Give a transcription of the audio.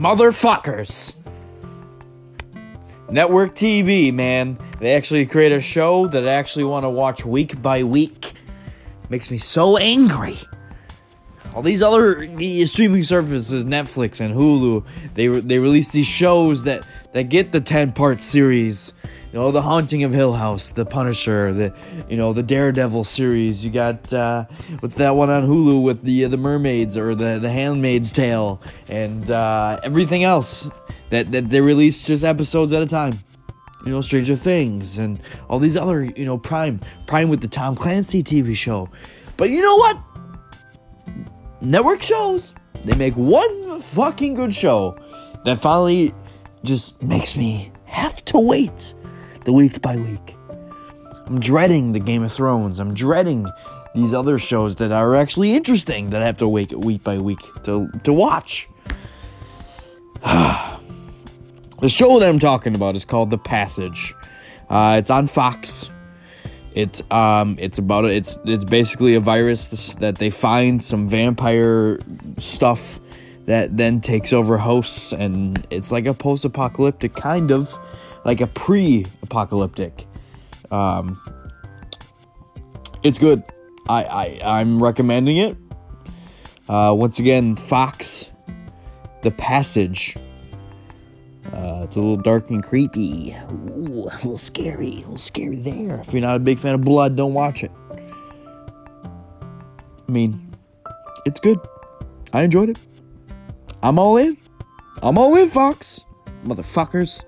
Motherfuckers. Network TV, man. They actually create a show that I actually want to watch week by week. Makes me so angry. All these other streaming services, Netflix and Hulu, they they release these shows that that get the ten part series. You know, The Haunting of Hill House, The Punisher, the you know the Daredevil series. You got uh, what's that one on Hulu with the uh, the mermaids or the the Handmaid's Tale and uh, everything else that that they release just episodes at a time. You know, Stranger Things and all these other you know Prime Prime with the Tom Clancy TV show. But you know what? network shows, they make one fucking good show that finally just makes me have to wait the week by week. I'm dreading the Game of Thrones. I'm dreading these other shows that are actually interesting that I have to wait week by week to to watch. the show that I'm talking about is called The Passage. Uh, it's on Fox. It's um it's about it's it's basically a virus that they find some vampire stuff that then takes over hosts and it's like a post-apocalyptic kind of like a pre-apocalyptic. Um it's good. I I I'm recommending it. Uh once again Fox The Passage uh, it's a little dark and creepy. Ooh, a little scary. A little scary there. If you're not a big fan of blood, don't watch it. I mean, it's good. I enjoyed it. I'm all in. I'm all in, Fox. Motherfuckers.